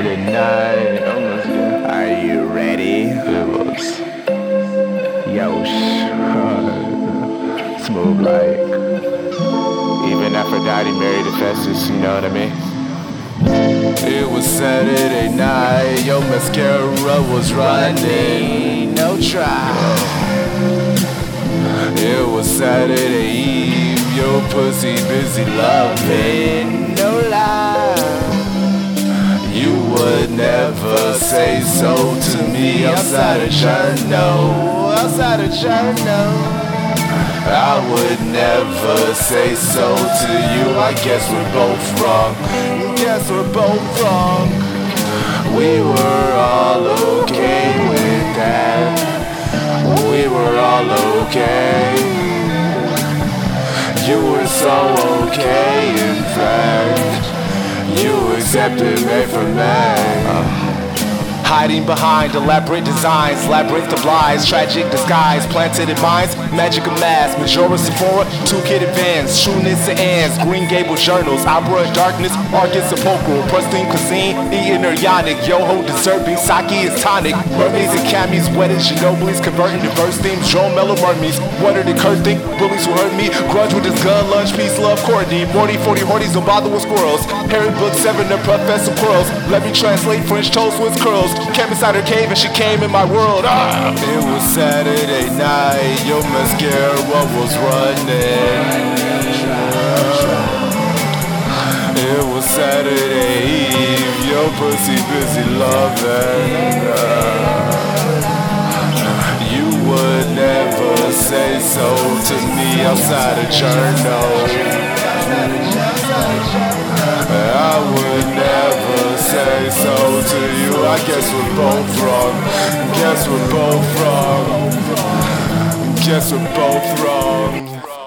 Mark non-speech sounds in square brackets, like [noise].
Saturday night. Oh, Are you ready? It was. Yo, [laughs] smooth like. Even Aphrodite married Hephaestus, you know what I mean? It was Saturday night, your mascara was running, no try. It was Saturday Eve, your pussy busy loving, never say so to me outside of journal, outside of journal. I would never say so to you. I guess we're both wrong. Guess we're both wrong. We were all okay with that. We were all okay. You were so okay, in fact. You accepted me for me. Hiding behind elaborate designs, labyrinth of lies, tragic disguise, planted in minds, magic of mass, Majora Sephora, two kid advance, trueness and ants, Green Gable journals, opera darkness, Arcus sepulchral, pristine cuisine, eating or yonic, yoho dessert, being sake is tonic, mermaids and camis, wedded ginobilies, converting diverse themes, Joe Mellow mermaids, what are the curse think, bullies who hurt me, grudge with his gun, lunch, peace, love, Courtney, 40, 40 horties, don't bother with squirrels, Harry Book 7, the Professor Quirrells, let me translate French toast with curls, Came inside her cave and she came in my world. Ah! It was Saturday night, your mascara was running. It was Saturday Eve, your pussy busy loving. You would never say so to me outside a journal. I guess we're both wrong. Guess we're both wrong. Guess we're both wrong.